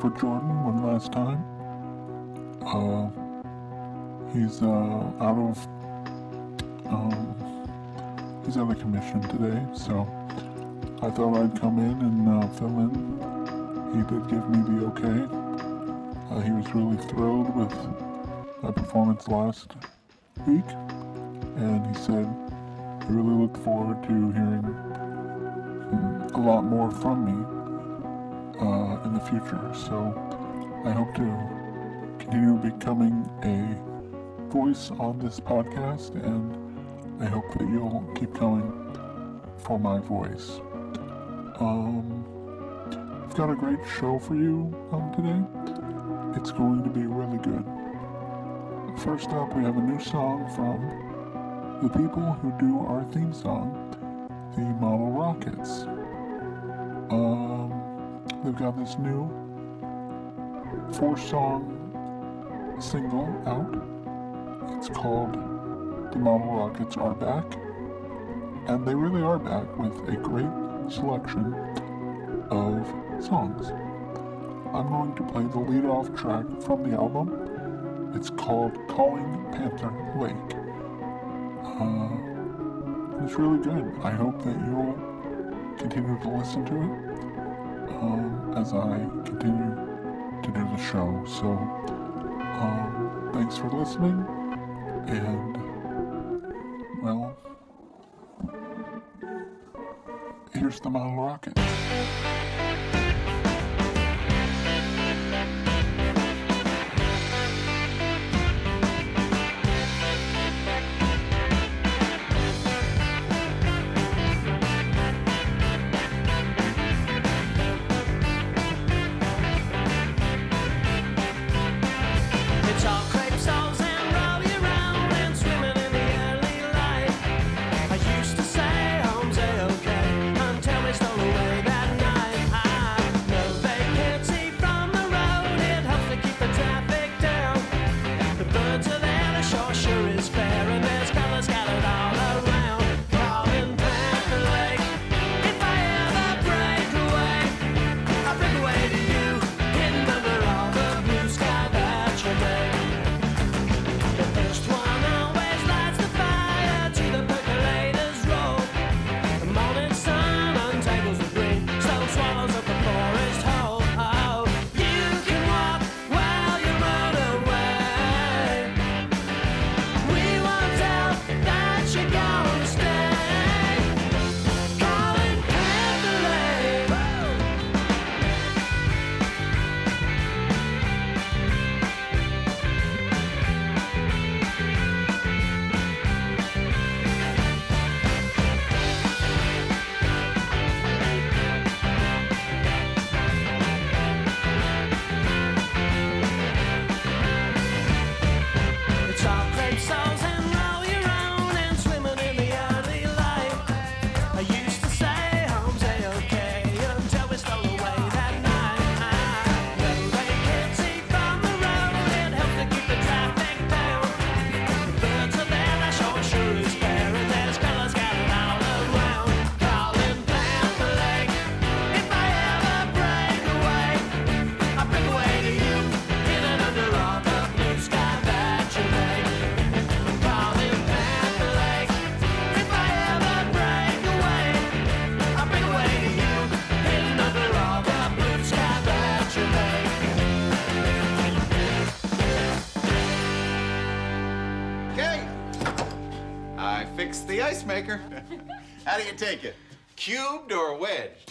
for Jordan one last time. Uh, he's uh, out of um, he's out of commission today, so I thought I'd come in and uh, fill in. He did give me the okay. Uh, he was really thrilled with my performance last week, and he said he really looked forward to hearing a lot more from me uh, in the future. So I hope to continue becoming a voice on this podcast, and I hope that you'll keep coming for my voice. Um, I've got a great show for you um, today. It's going to be really good. First up, we have a new song from the people who do our theme song, the Model Rockets. Um, they've got this new four-song single out. It's called "The Model Rockets Are Back," and they really are back with a great selection of songs. I'm going to play the lead off track from the album. It's called Calling Panther Lake. Uh, it's really good. I hope that you'll continue to listen to it um, as I continue to do the show. So, um, thanks for listening, and, well, here's the Model Rocket. Maker. How do you take it? Cubed or wedged?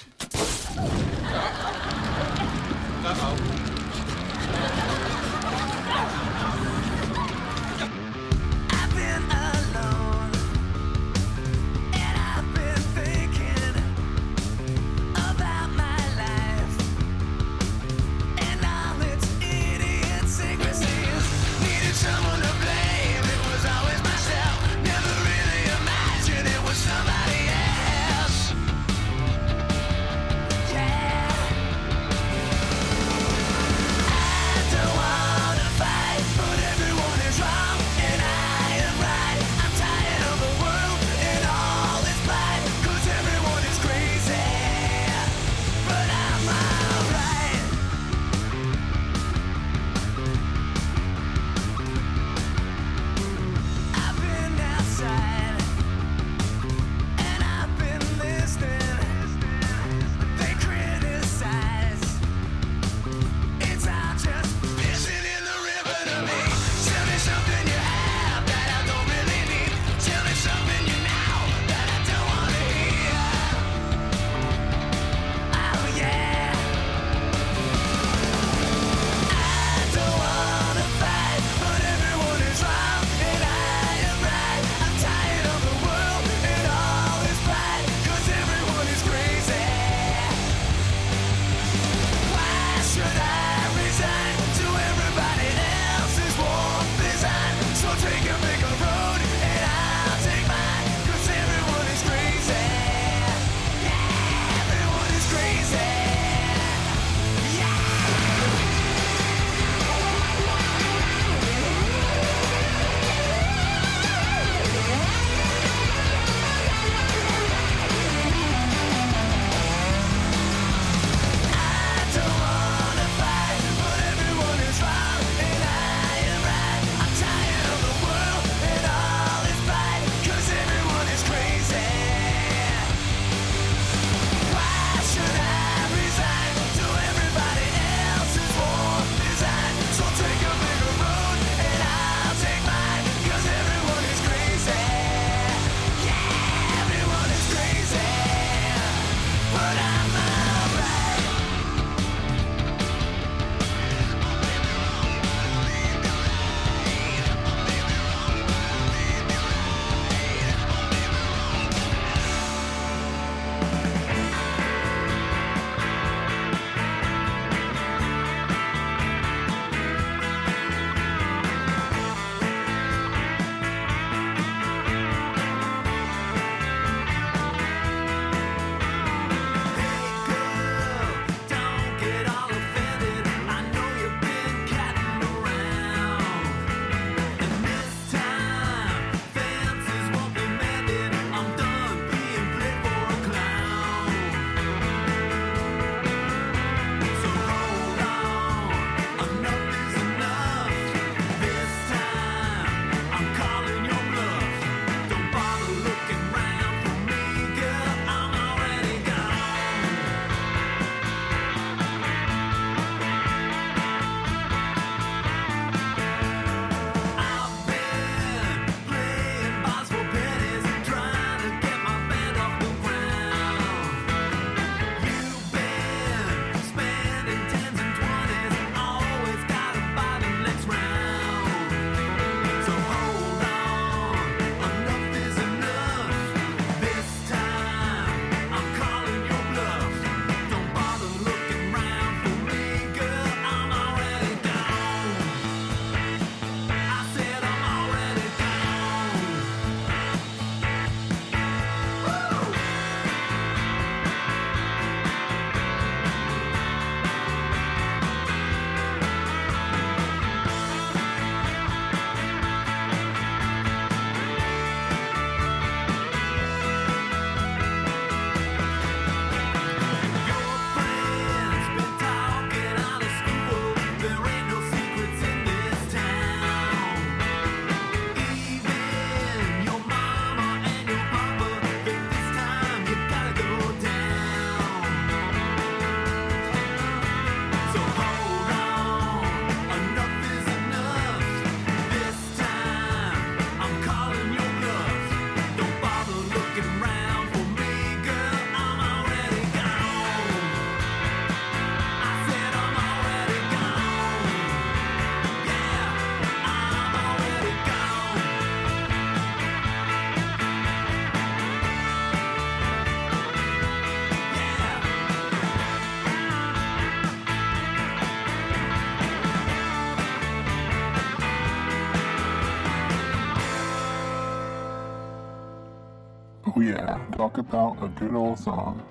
Oh yeah, talk about a good old song.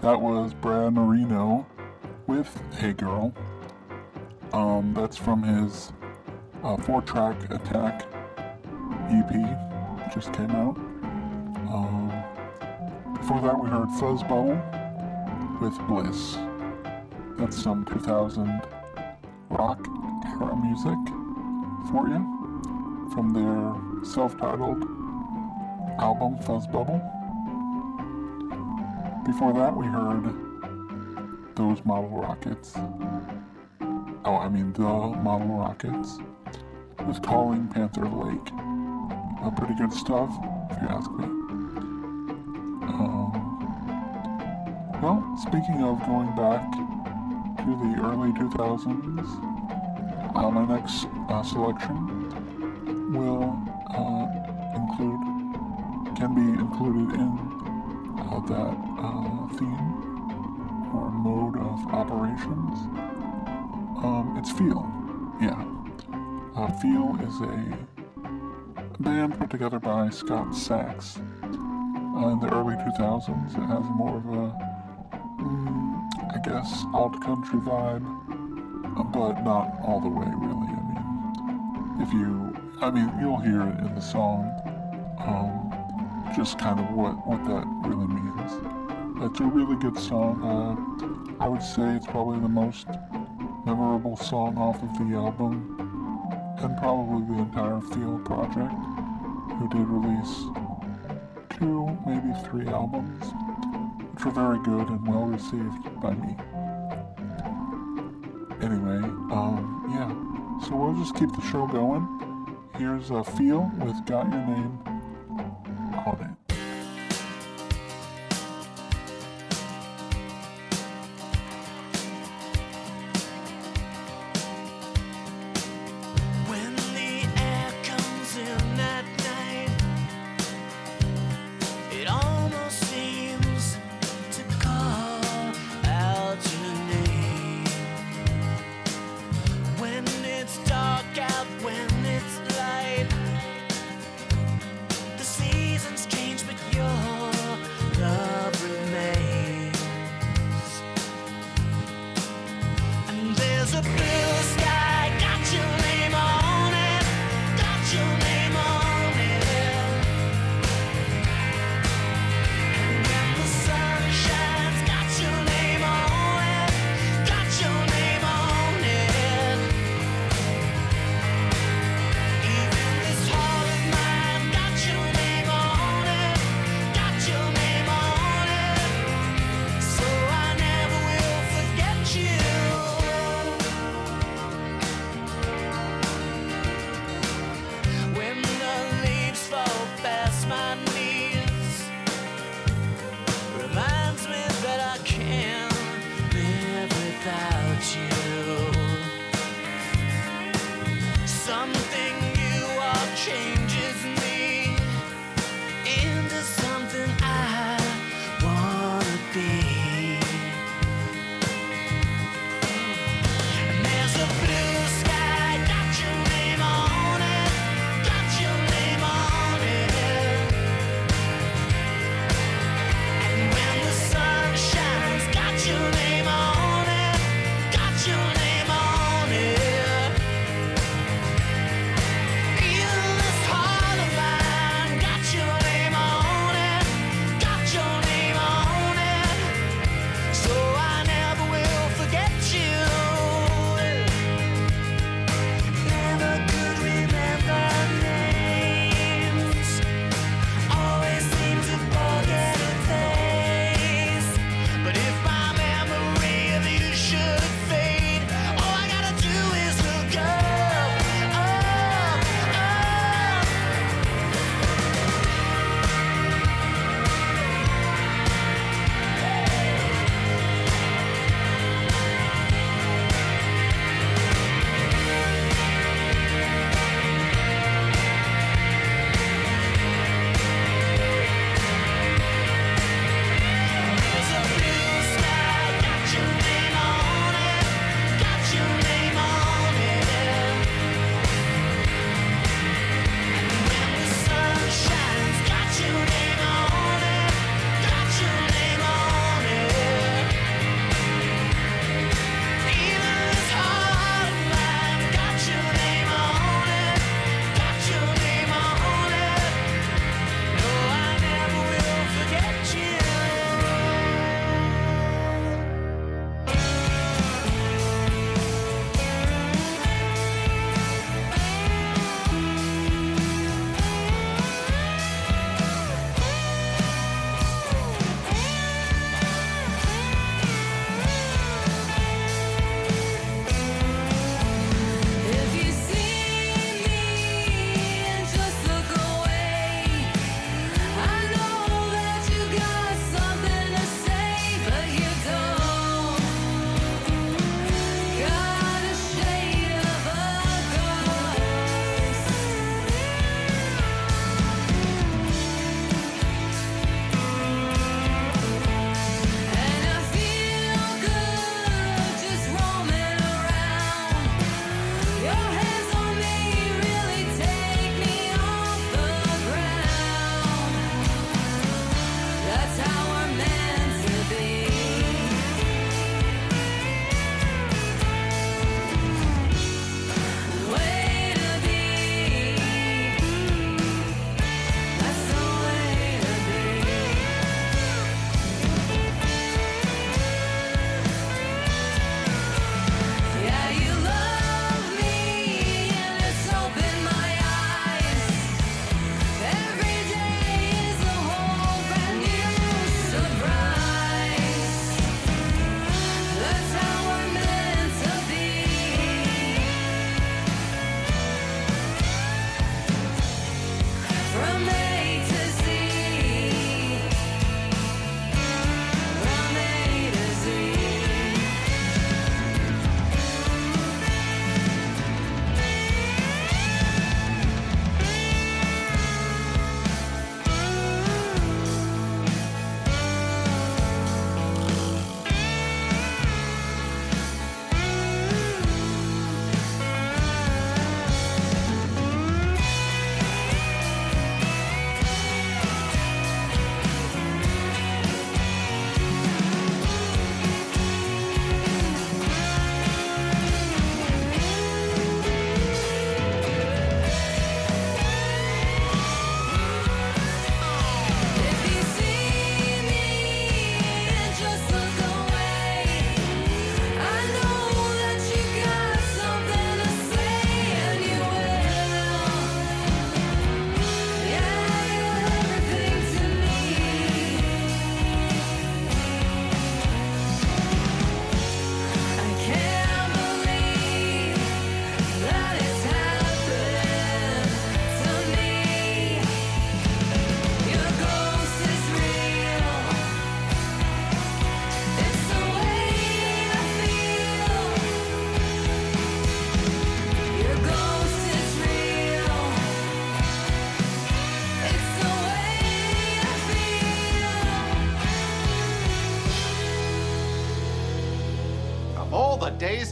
That was Brad Marino with Hey Girl. Um, that's from his uh, four-track Attack EP, just came out. Um, before that, we heard Fuzzbubble with Bliss. That's some 2000 rock era music for you from their self-titled album Fuzzbubble. Before that, we heard those model rockets. Oh, I mean the model rockets with Calling Panther Lake. Uh, pretty good stuff, if you ask me. Um, well, speaking of going back to the early 2000s, uh, my next uh, selection will be included in uh, that uh, theme or mode of operations. Um, it's Feel. Yeah. Uh, Feel is a band put together by Scott Sachs uh, in the early 2000s. It has more of a, mm, I guess, alt country vibe, but not all the way, really. I mean, if you, I mean, you'll hear it in the song, um, just kind of what, what that really means. It's a really good song. Uh, I would say it's probably the most memorable song off of the album, and probably the entire Feel project, who did release two, maybe three albums, which were very good and well received by me. Anyway, um, yeah, so we'll just keep the show going. Here's a Feel with Got Your Name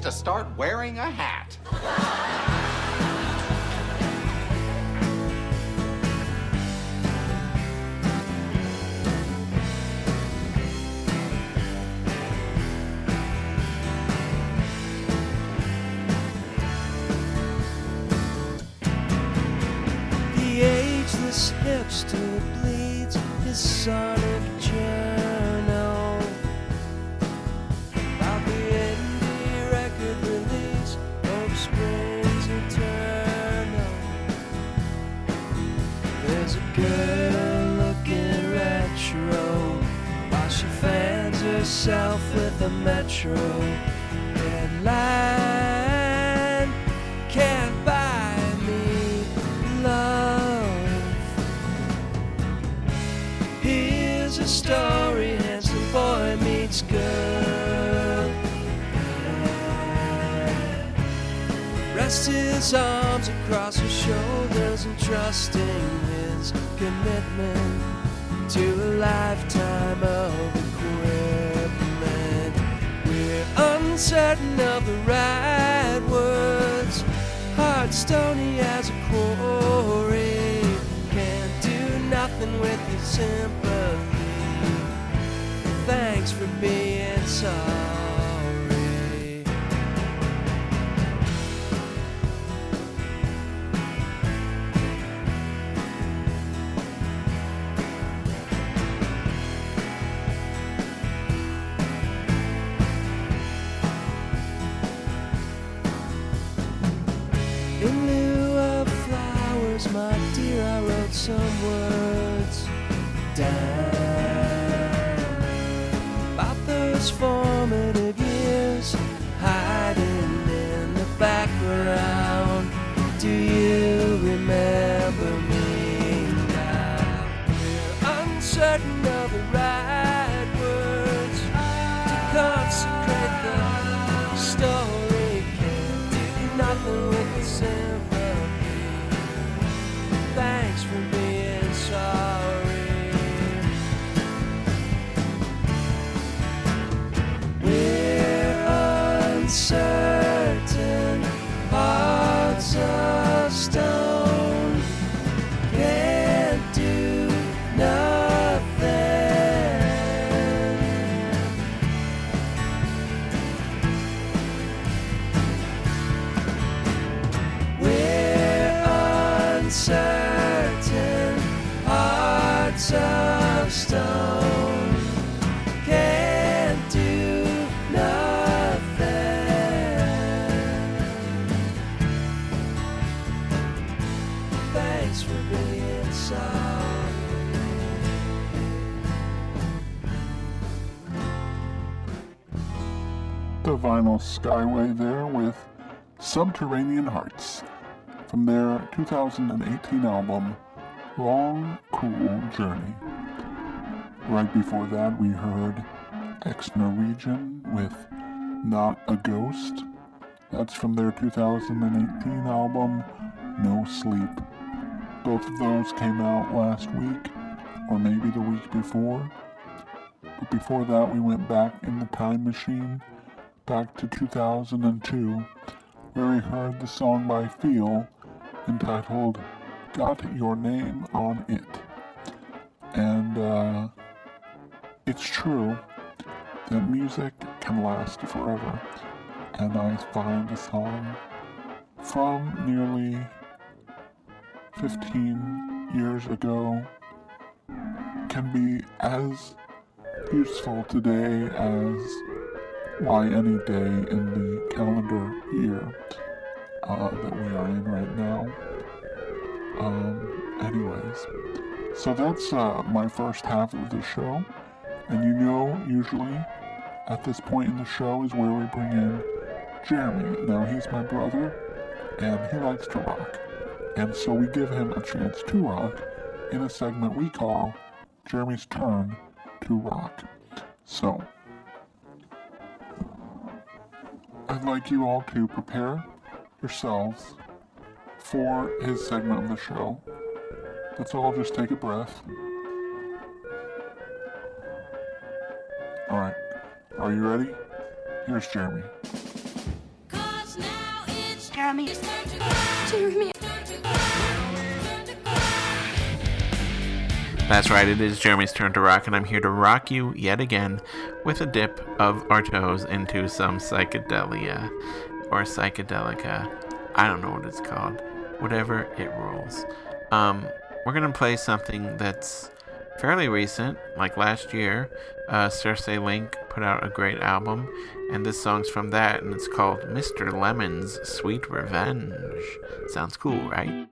to start wearing a hat. Thanks for being sorry. The vinyl Skyway there with Subterranean Hearts from their 2018 album Long Cool Journey. Right before that, we heard Ex Norwegian with Not a Ghost. That's from their 2018 album No Sleep. Both of those came out last week, or maybe the week before. But before that, we went back in the time machine, back to 2002, where we heard the song by Feel entitled Got Your Name on It. And uh, it's true that music can last forever. And I find a song from nearly 15 years ago can be as useful today as why any day in the calendar year uh, that we are in right now. Um, anyways, so that's uh, my first half of the show, and you know, usually at this point in the show is where we bring in Jeremy. Now he's my brother, and he likes to rock, and so we give him a chance to rock in a segment we call Jeremy's Turn to Rock. So, I'd like you all to prepare yourselves for his segment of the show. Let's all just take a breath. Alright, are you ready? Here's Jeremy. Jeremy. Jeremy. That's right, it is Jeremy's turn to rock, and I'm here to rock you yet again with a dip of our toes into some psychedelia or psychedelica. I don't know what it's called. Whatever it rules. Um, we're gonna play something that's fairly recent, like last year. Uh, Circe Link put out a great album, and this song's from that, and it's called Mr. Lemon's Sweet Revenge. Sounds cool, right?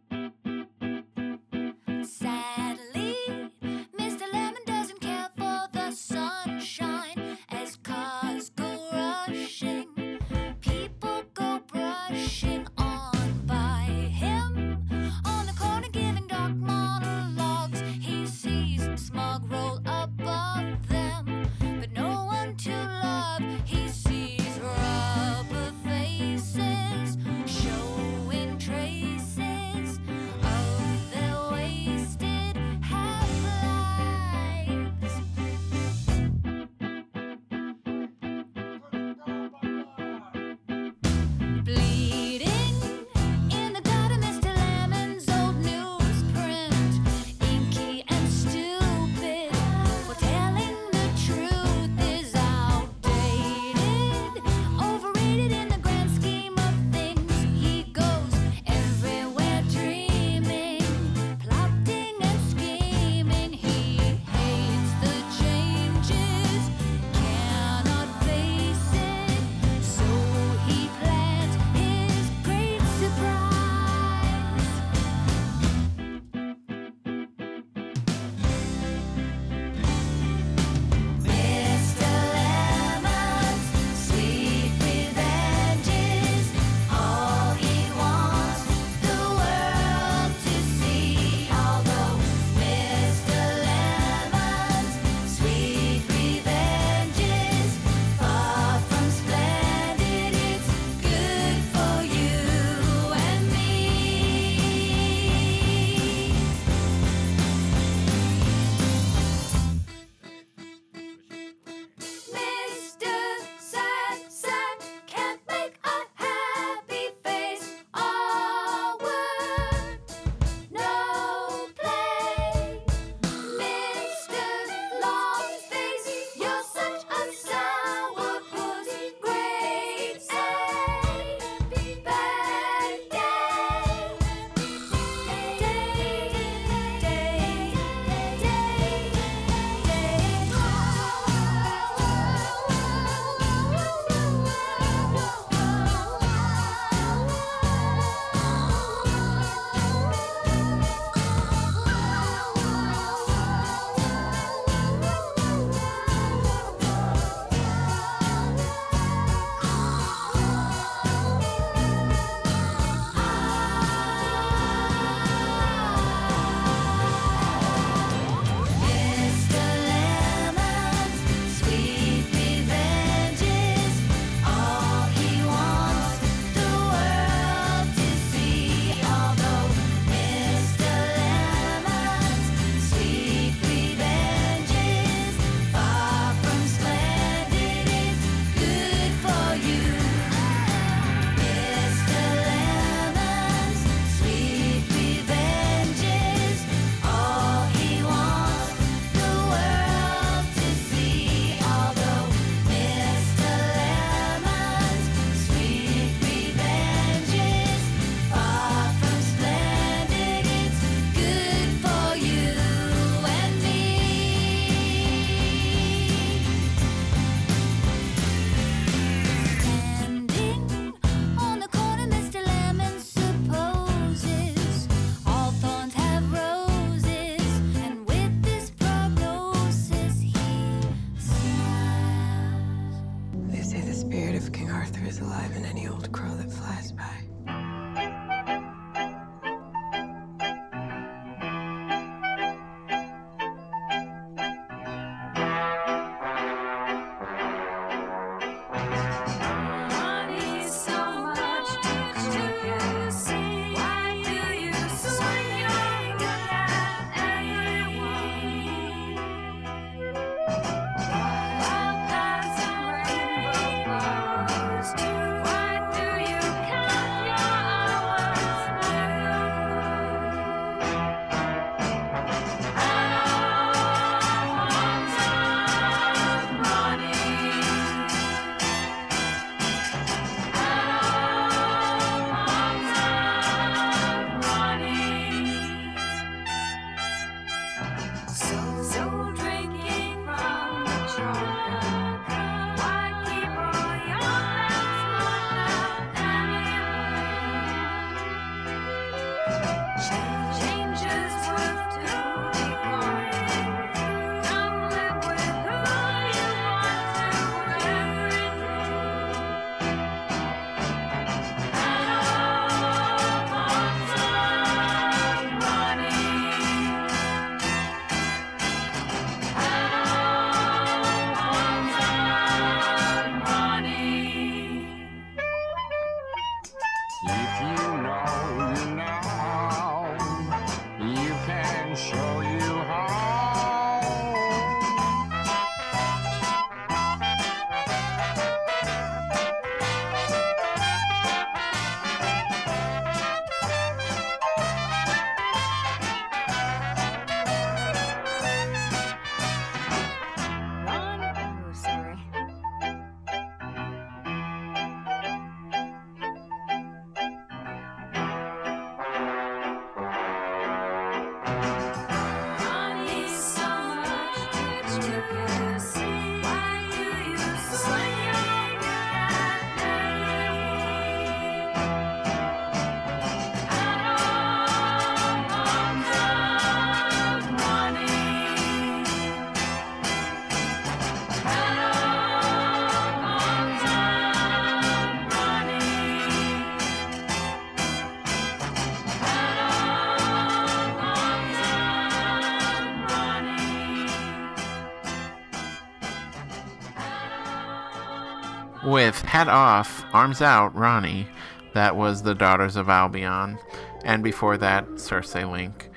Hat Off, Arms Out, Ronnie, that was The Daughters of Albion, and before that, Circe Link.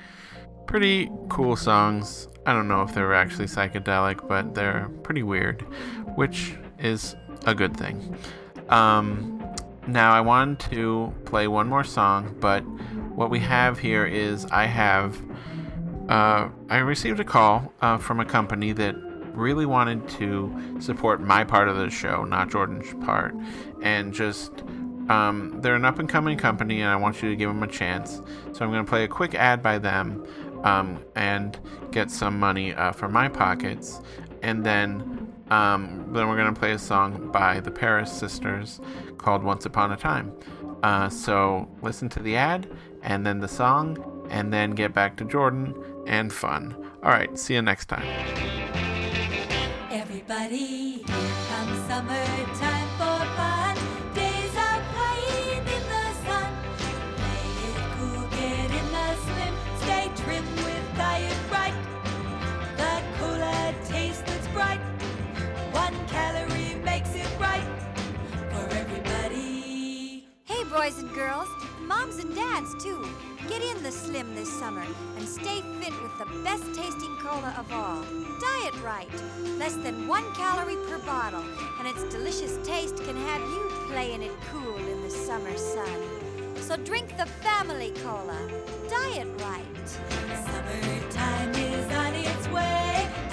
Pretty cool songs. I don't know if they were actually psychedelic, but they're pretty weird, which is a good thing. Um, now, I wanted to play one more song, but what we have here is I have uh, I received a call uh, from a company that really wanted to support my part of the show, not Jordan's part, and just um, they're an up and coming company, and I want you to give them a chance. So I'm going to play a quick ad by them um, and get some money uh, from my pockets, and then um, then we're going to play a song by the Paris Sisters called "Once Upon a Time." Uh, so listen to the ad, and then the song, and then get back to Jordan and fun. All right, see you next time. Everybody, here comes summertime for fun. Days are playing in the sun. Play it cool, get in the slim. Stay trim with diet right. The cola taste that's bright. One calorie makes it right for everybody. Hey, boys and girls, moms and dads, too. Get in the slim this summer and stay fit with the best tasting cola of all. Diet Right. Less than one calorie per bottle, and its delicious taste can have you playing it cool in the summer sun. So drink the family cola. Diet Right. Summertime is on its way.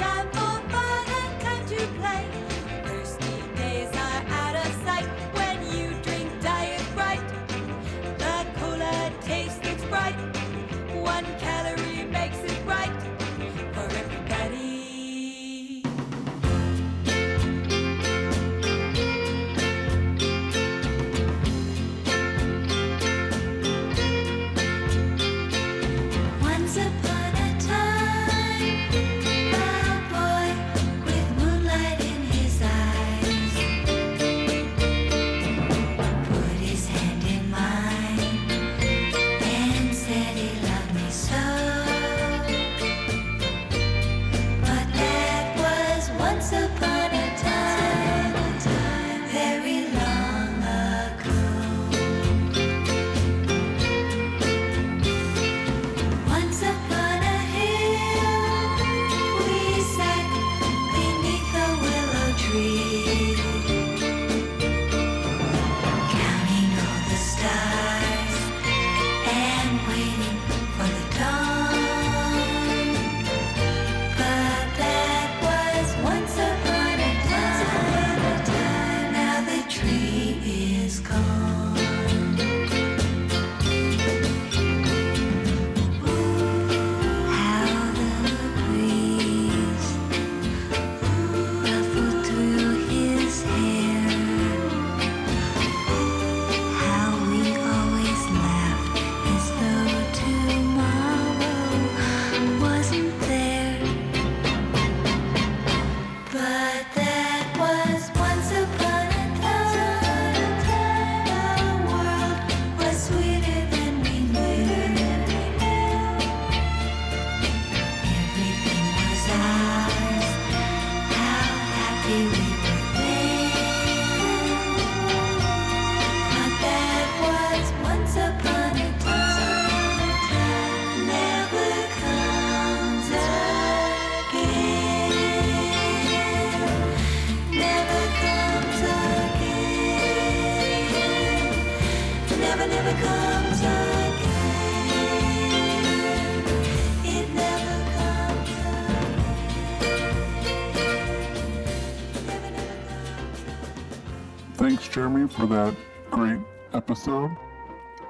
That great episode.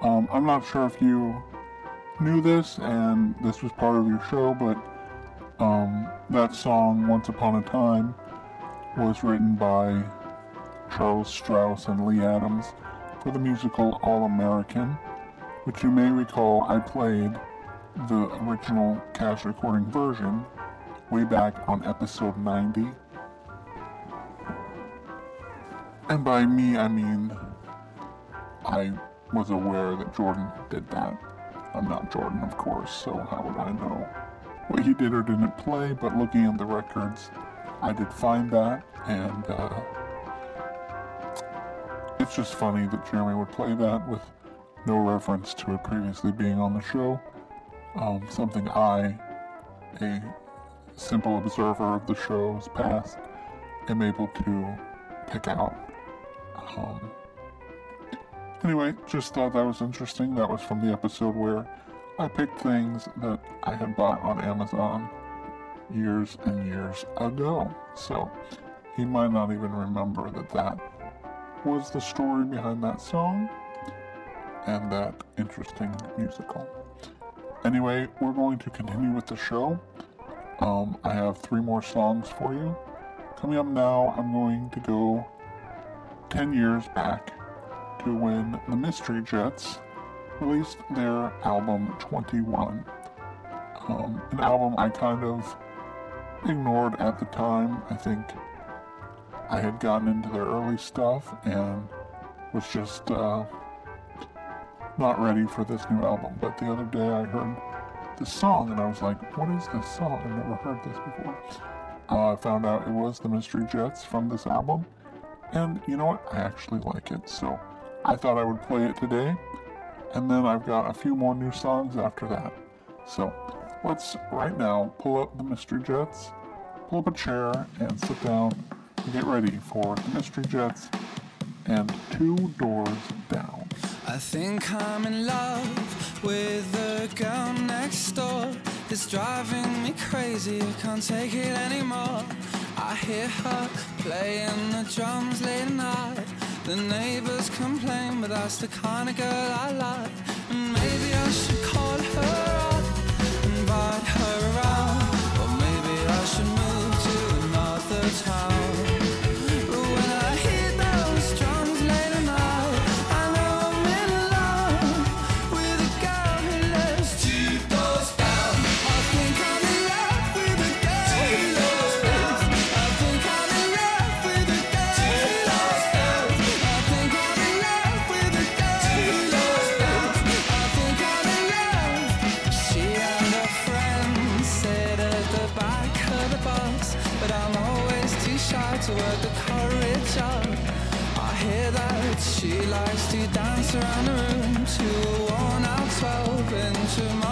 Um, I'm not sure if you knew this and this was part of your show, but um, that song, Once Upon a Time, was written by Charles Strouse and Lee Adams for the musical All American, which you may recall I played the original cast recording version way back on episode 90. And by me, I mean I was aware that Jordan did that. I'm not Jordan, of course, so how would I know what he did or didn't play? But looking at the records, I did find that, and uh, it's just funny that Jeremy would play that with no reference to it previously being on the show. Um, something I, a simple observer of the show's past, am able to pick out. Um, anyway, just thought that was interesting. That was from the episode where I picked things that I had bought on Amazon years and years ago. So he might not even remember that that was the story behind that song and that interesting musical. Anyway, we're going to continue with the show. Um, I have three more songs for you. Coming up now, I'm going to go 10 years back to when the Mystery Jets released their album 21. Um, an album I kind of ignored at the time. I think I had gotten into their early stuff and was just uh, not ready for this new album. But the other day I heard this song and I was like, what is this song? I've never heard this before. Uh, I found out it was the Mystery Jets from this album. And you know what? I actually like it. So I thought I would play it today. And then I've got a few more new songs after that. So let's right now pull up the Mystery Jets, pull up a chair, and sit down and get ready for the Mystery Jets and Two Doors Down. I think I'm in love with the girl next door. It's driving me crazy, I can't take it anymore. I hear her playing the drums late at night. The neighbors complain, but that's the kind of girl I like. To dance around the room to a worn out 12 inch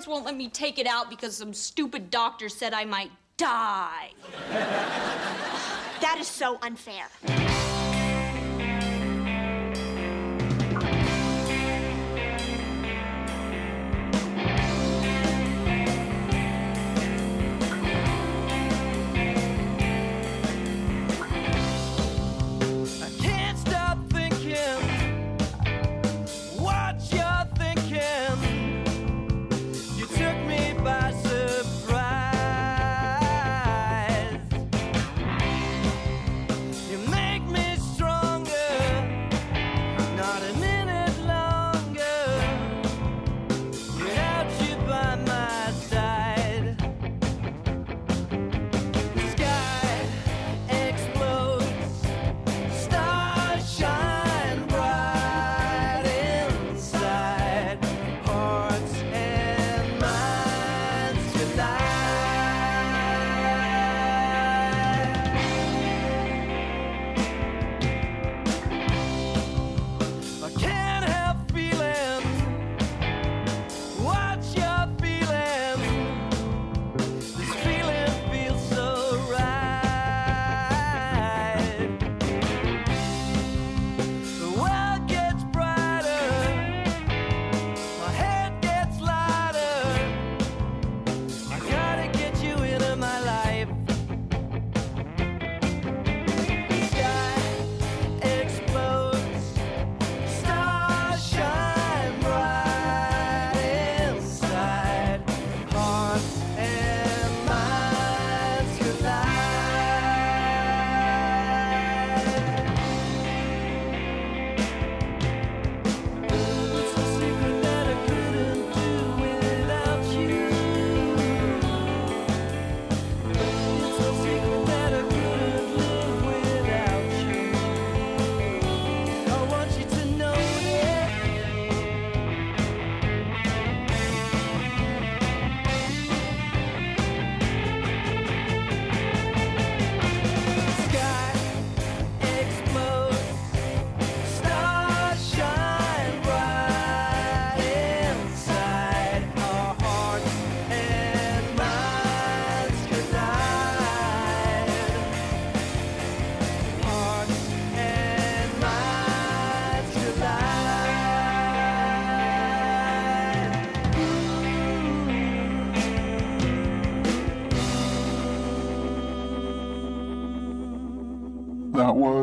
parents won't let me take it out because some stupid doctor said I might die. That is so unfair.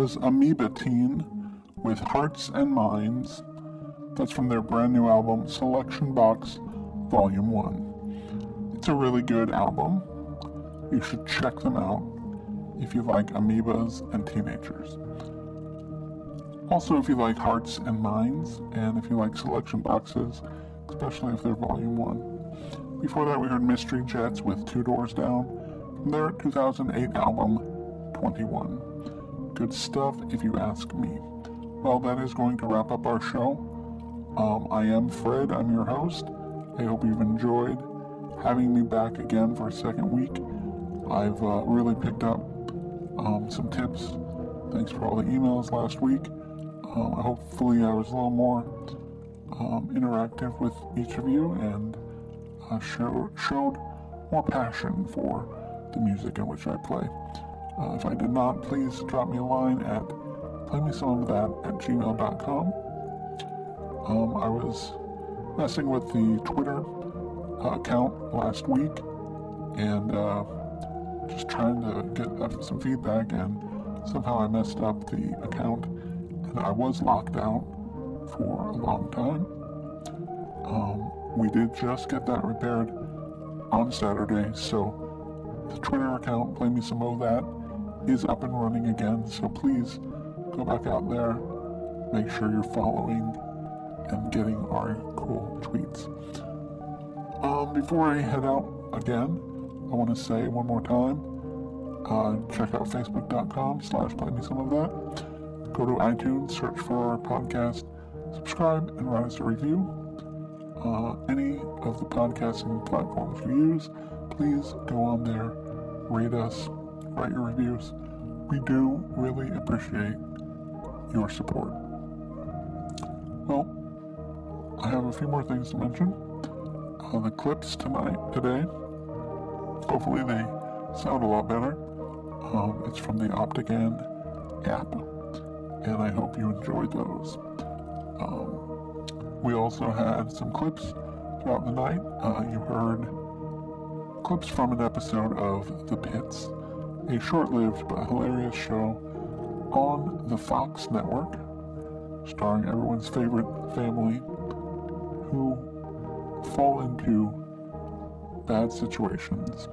Was Amoeba Teen with Hearts and Minds. That's from their brand new album, Selection Box Volume 1. It's a really good album. You should check them out if you like amoebas and teenagers. Also, if you like Hearts and Minds, and if you like selection boxes, especially if they're Volume 1. Before that, we heard Mystery Jets with Two Doors Down from their 2008 album, 21. Good stuff, if you ask me. Well, that is going to wrap up our show. Um, I am Fred, I'm your host. I hope you've enjoyed having me back again for a second week. I've uh, really picked up um, some tips. Thanks for all the emails last week. Um, hopefully, I was a little more um, interactive with each of you and uh, show, showed more passion for the music in which I play. Uh, if I did not, please drop me a line at playmesomeofthat at gmail.com. Um, I was messing with the Twitter uh, account last week and uh, just trying to get some feedback, and somehow I messed up the account, and I was locked out for a long time. Um, we did just get that repaired on Saturday, so the Twitter account, Play Me Some of That, is up and running again. So please go back out there, make sure you're following and getting our cool tweets. Um, before I head out again, I want to say one more time, uh, check out facebook.com slash play me some of that. Go to iTunes, search for our podcast, subscribe, and write us a review. Uh, any of the podcasting platforms you use, please go on there, rate us, write your reviews. We do really appreciate your support. Well, I have a few more things to mention. Uh, the clips tonight, today, hopefully they sound a lot better. Um, it's from the Optigan app, and I hope you enjoyed those. Um, we also had some clips throughout the night. Uh, you heard clips from an episode of The Pitts, a short lived but hilarious show on the Fox network, starring everyone's favorite family who fall into bad situations.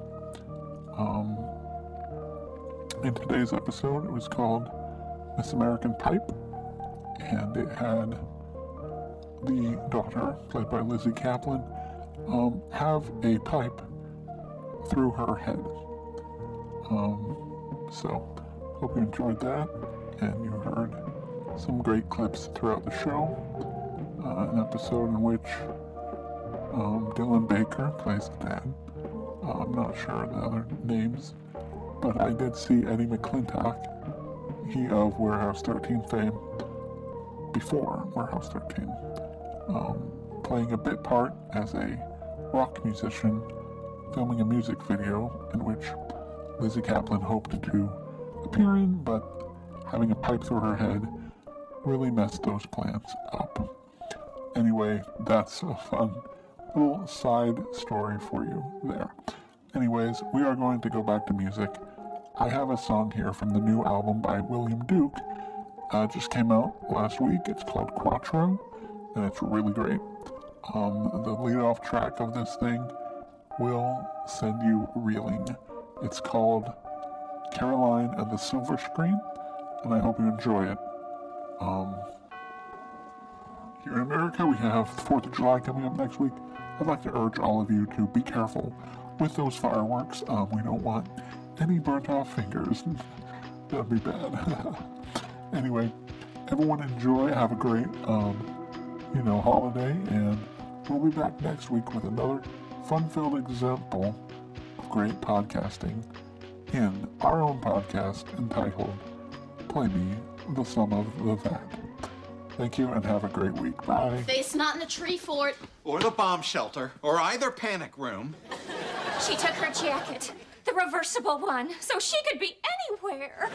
Um, in today's episode, it was called Miss American Pipe, and it had the daughter, played by Lizzy Caplan, um, have a pipe through her head. Um, so, hope you enjoyed that, and you heard some great clips throughout the show. Uh, an episode in which um, Dylan Baker plays the dad. Uh, I'm not sure the other names, but I did see Eddie McClintock, he of Warehouse 13 fame, before Warehouse 13, um, playing a bit part as a rock musician, filming a music video in which Lizzy Caplan hoped to appear in, but having a pipe through her head really messed those plans up. Anyway, that's a fun little side story for you there. Anyways, we are going to go back to music. I have a song here from the new album by William Duke. Uh, just came out last week. It's called Quatro, and it's really great. Um, the lead off track of this thing will send you reeling. It's called Caroline of the Silver Screen, and I hope you enjoy it. Um, here in America, we have the 4th of July coming up next week. I'd like to urge all of you to be careful with those fireworks. Um, we don't want any burnt off fingers. That'd be bad. anyway, everyone enjoy. Have a great, um, you know, holiday, and we'll be back next week with another fun-filled example great podcasting in our own podcast entitled "Play Me the Sum of the Vat." Thank you, and have a great week. Bye. Face not in the tree fort. Or the bomb shelter, or either panic room. She took her jacket, the reversible one, so she could be anywhere.